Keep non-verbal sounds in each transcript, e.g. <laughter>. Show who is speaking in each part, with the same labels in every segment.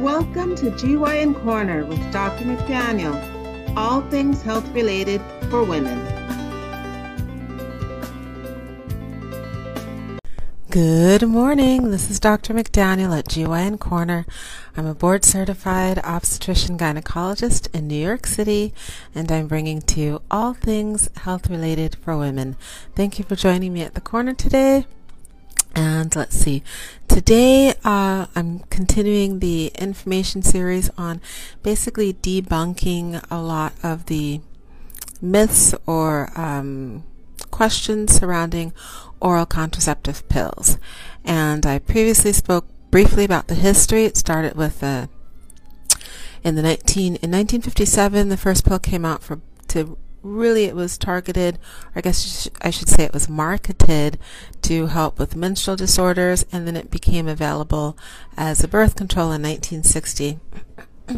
Speaker 1: Welcome to GYN Corner with Dr. McDaniel, all things health related for women.
Speaker 2: Good morning. This is Dr. McDaniel at GYN Corner. I'm a board certified obstetrician gynecologist in New York City, and I'm bringing to you all things health related for women. Thank you for joining me at the corner today. And let's see. Today, uh, I'm continuing the information series on basically debunking a lot of the myths or um, questions surrounding oral contraceptive pills. And I previously spoke briefly about the history. It started with uh, in the 19 in 1957, the first pill came out for to really it was targeted, I guess I should say it was marketed to help with menstrual disorders, and then it became available as a birth control in 1960. <coughs>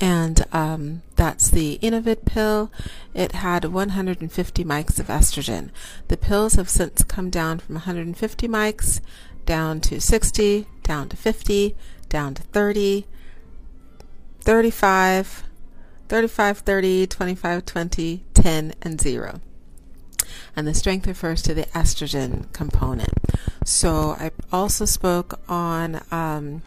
Speaker 2: and um, that's the Enovid pill. It had 150 mics of estrogen. The pills have since come down from 150 mics down to 60, down to 50, down to 30, 35, 35, 30, 25, 20, 10, and 0. And the strength refers to the estrogen component. So I also spoke on um,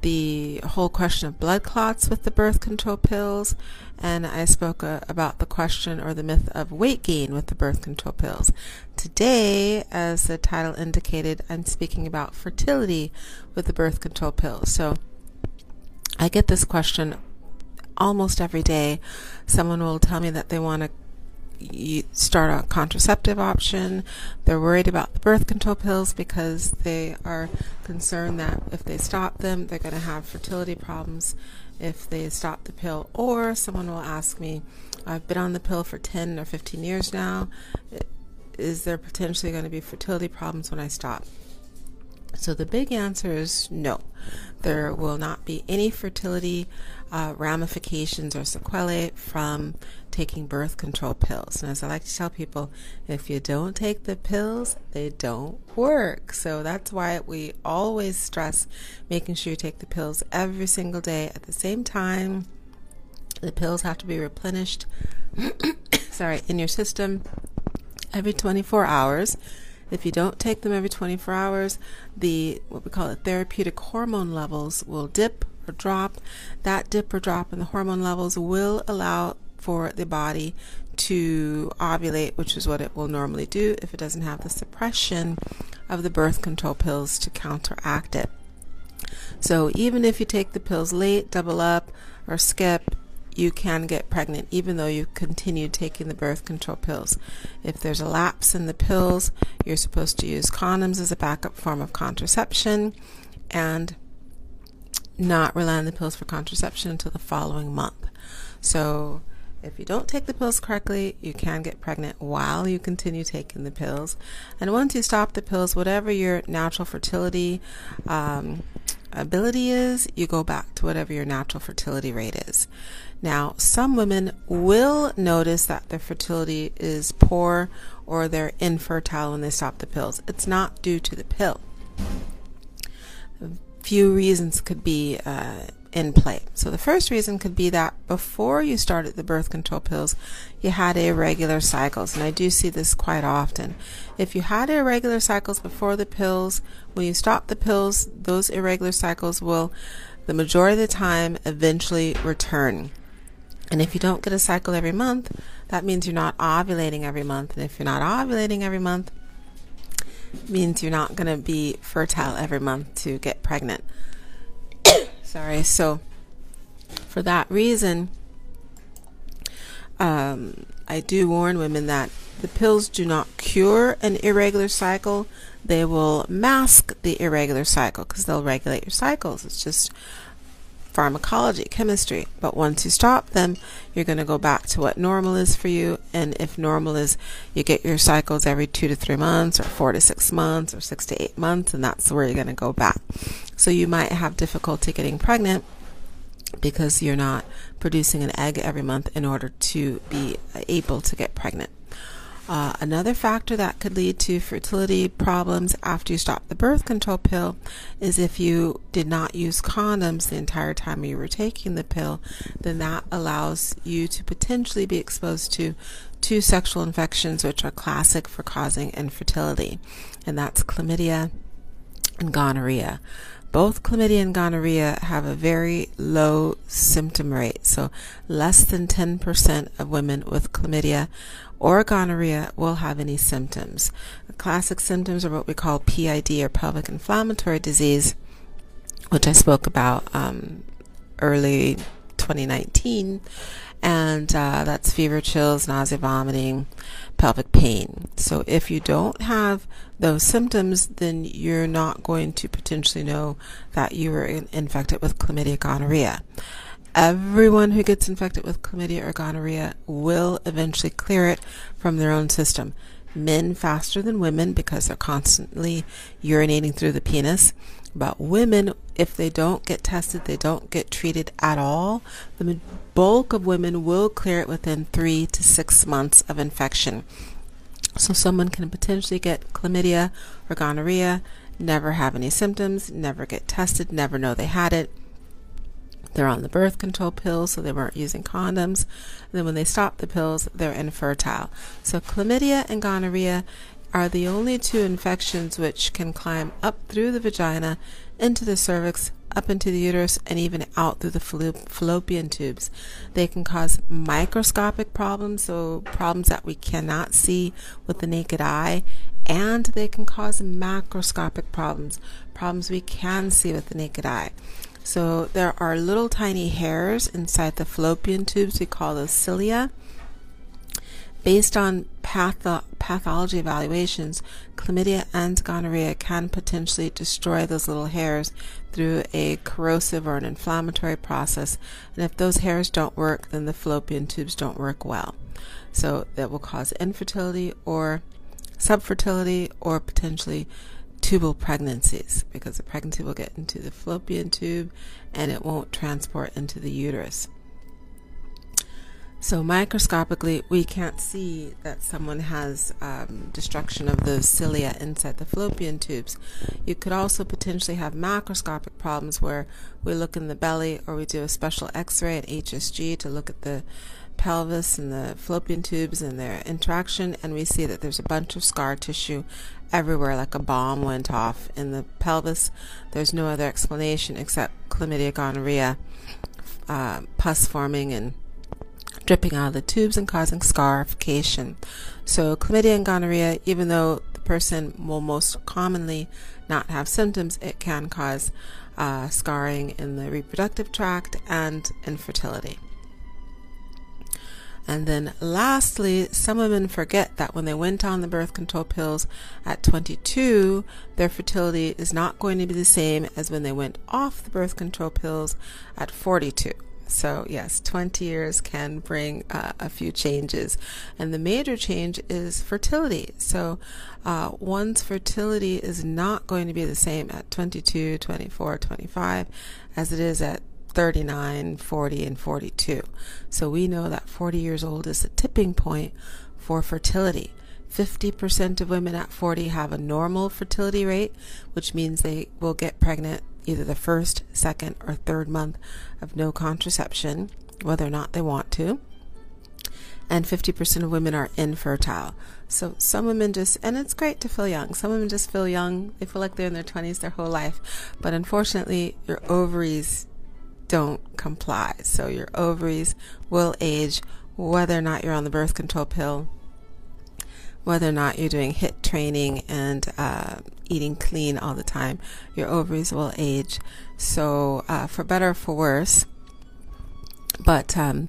Speaker 2: the whole question of blood clots with the birth control pills, and I spoke uh, about the question or the myth of weight gain with the birth control pills. Today, as the title indicated, I'm speaking about fertility with the birth control pills. So I get this question almost every day someone will tell me that they want to start a contraceptive option. They're worried about the birth control pills because they are concerned that if they stop them, they're going to have fertility problems if they stop the pill. Or someone will ask me, I've been on the pill for 10 or 15 years now. Is there potentially going to be fertility problems when I stop? So the big answer is no. There will not be any fertility uh, ramifications or sequelae from taking birth control pills. And as I like to tell people, if you don't take the pills, they don't work. So that's why we always stress making sure you take the pills every single day at the same time. The pills have to be replenished, <coughs> sorry, in your system every 24 hours. If you don't take them every 24 hours, the what we call it therapeutic hormone levels will dip or drop. That dip or drop in the hormone levels will allow for the body to ovulate, which is what it will normally do if it doesn't have the suppression of the birth control pills to counteract it. So even if you take the pills late, double up, or skip, you can get pregnant even though you continue taking the birth control pills. If there's a lapse in the pills, you're supposed to use condoms as a backup form of contraception and not rely on the pills for contraception until the following month. So, if you don't take the pills correctly, you can get pregnant while you continue taking the pills. And once you stop the pills, whatever your natural fertility um, ability is, you go back to whatever your natural fertility rate is. Now, some women will notice that their fertility is poor or they're infertile when they stop the pills. It's not due to the pill. A few reasons could be uh, in play. So, the first reason could be that before you started the birth control pills, you had irregular cycles. And I do see this quite often. If you had irregular cycles before the pills, when you stop the pills, those irregular cycles will, the majority of the time, eventually return. And if you don't get a cycle every month, that means you're not ovulating every month. And if you're not ovulating every month, means you're not going to be fertile every month to get pregnant. Sorry. So, for that reason, um, I do warn women that the pills do not cure an irregular cycle. They will mask the irregular cycle because they'll regulate your cycles. It's just pharmacology, chemistry. But once you stop them, you're going to go back to what normal is for you. And if normal is you get your cycles every two to three months, or four to six months, or six to eight months, and that's where you're going to go back. So you might have difficulty getting pregnant because you're not producing an egg every month in order to be able to get pregnant. Uh, another factor that could lead to fertility problems after you stop the birth control pill is if you did not use condoms the entire time you were taking the pill, then that allows you to potentially be exposed to two sexual infections which are classic for causing infertility, and that's chlamydia and gonorrhea. Both chlamydia and gonorrhea have a very low symptom rate, so less than 10% of women with chlamydia or gonorrhea will have any symptoms. The classic symptoms are what we call PID or pelvic inflammatory disease, which I spoke about um, early 2019, and uh, that's fever, chills, nausea, vomiting, pelvic pain. So if you don't have those symptoms, then you're not going to potentially know that you were infected with chlamydia gonorrhea. Everyone who gets infected with chlamydia or gonorrhea will eventually clear it from their own system. Men faster than women because they're constantly urinating through the penis. But women, if they don't get tested, they don't get treated at all, the bulk of women will clear it within three to six months of infection. So someone can potentially get chlamydia or gonorrhea, never have any symptoms, never get tested, never know they had it. They're on the birth control pills, so they weren't using condoms. And then when they stop the pills, they're infertile. So chlamydia and gonorrhea are the only two infections which can climb up through the vagina, into the cervix, up into the uterus, and even out through the fallopian tubes. They can cause microscopic problems, so problems that we cannot see with the naked eye, and they can cause macroscopic problems, problems we can see with the naked eye. So there are little tiny hairs inside the fallopian tubes, we call those cilia Based on patho- pathology evaluations, chlamydia and gonorrhea can potentially destroy those little hairs through a corrosive or an inflammatory process. And if those hairs don't work, then the fallopian tubes don't work well. So that will cause infertility or subfertility or potentially tubal pregnancies because the pregnancy will get into the fallopian tube and it won't transport into the uterus. So microscopically, we can't see that someone has um, destruction of the cilia inside the fallopian tubes. You could also potentially have macroscopic problems where we look in the belly or we do a special X-ray at HSG to look at the pelvis and the fallopian tubes and their interaction, and we see that there's a bunch of scar tissue everywhere, like a bomb went off in the pelvis. There's no other explanation except chlamydia, gonorrhea, uh, pus forming, and dripping out of the tubes and causing scarification. So, chlamydia and gonorrhea, even though the person will most commonly not have symptoms, it can cause uh, scarring in the reproductive tract and infertility. And then lastly, some women forget that when they went on the birth control pills at 22, their fertility is not going to be the same as when they went off the birth control pills at 42. So, yes, 20 years can bring uh, a few changes. And the major change is fertility. So, uh, one's fertility is not going to be the same at 22, 24, 25 as it is at 39, 40, and 42. So, we know that 40 years old is the tipping point for fertility. 50% of women at 40 have a normal fertility rate, which means they will get pregnant either the first, second, or third month of no contraception, whether or not they want to. And 50% of women are infertile. So some women just, and it's great to feel young. Some women just feel young. They feel like they're in their 20s their whole life. But unfortunately, your ovaries don't comply. So your ovaries will age whether or not you're on the birth control pill whether or not you're doing HIIT training and uh, eating clean all the time, your ovaries will age. So, uh, for better or for worse, but um,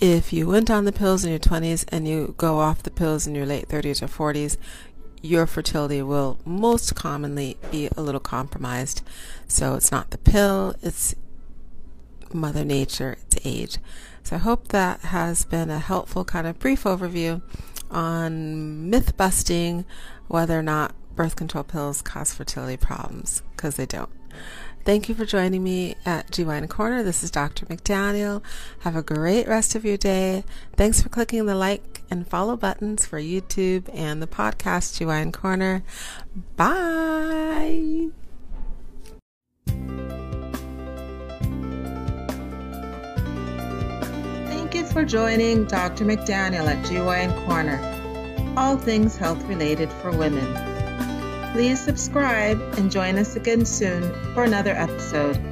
Speaker 2: if you went on the pills in your 20s and you go off the pills in your late 30s or 40s, your fertility will most commonly be a little compromised. So it's not the pill, it's Mother Nature, to age. So I hope that has been a helpful kind of brief overview on myth busting whether or not birth control pills cause fertility problems because they don't. Thank you for joining me at GYN Corner. This is Dr. McDaniel. Have a great rest of your day. Thanks for clicking the like and follow buttons for YouTube and the podcast GYN Corner. Bye.
Speaker 1: For joining Dr. McDaniel at GYN Corner. All things health related for women. Please subscribe and join us again soon for another episode.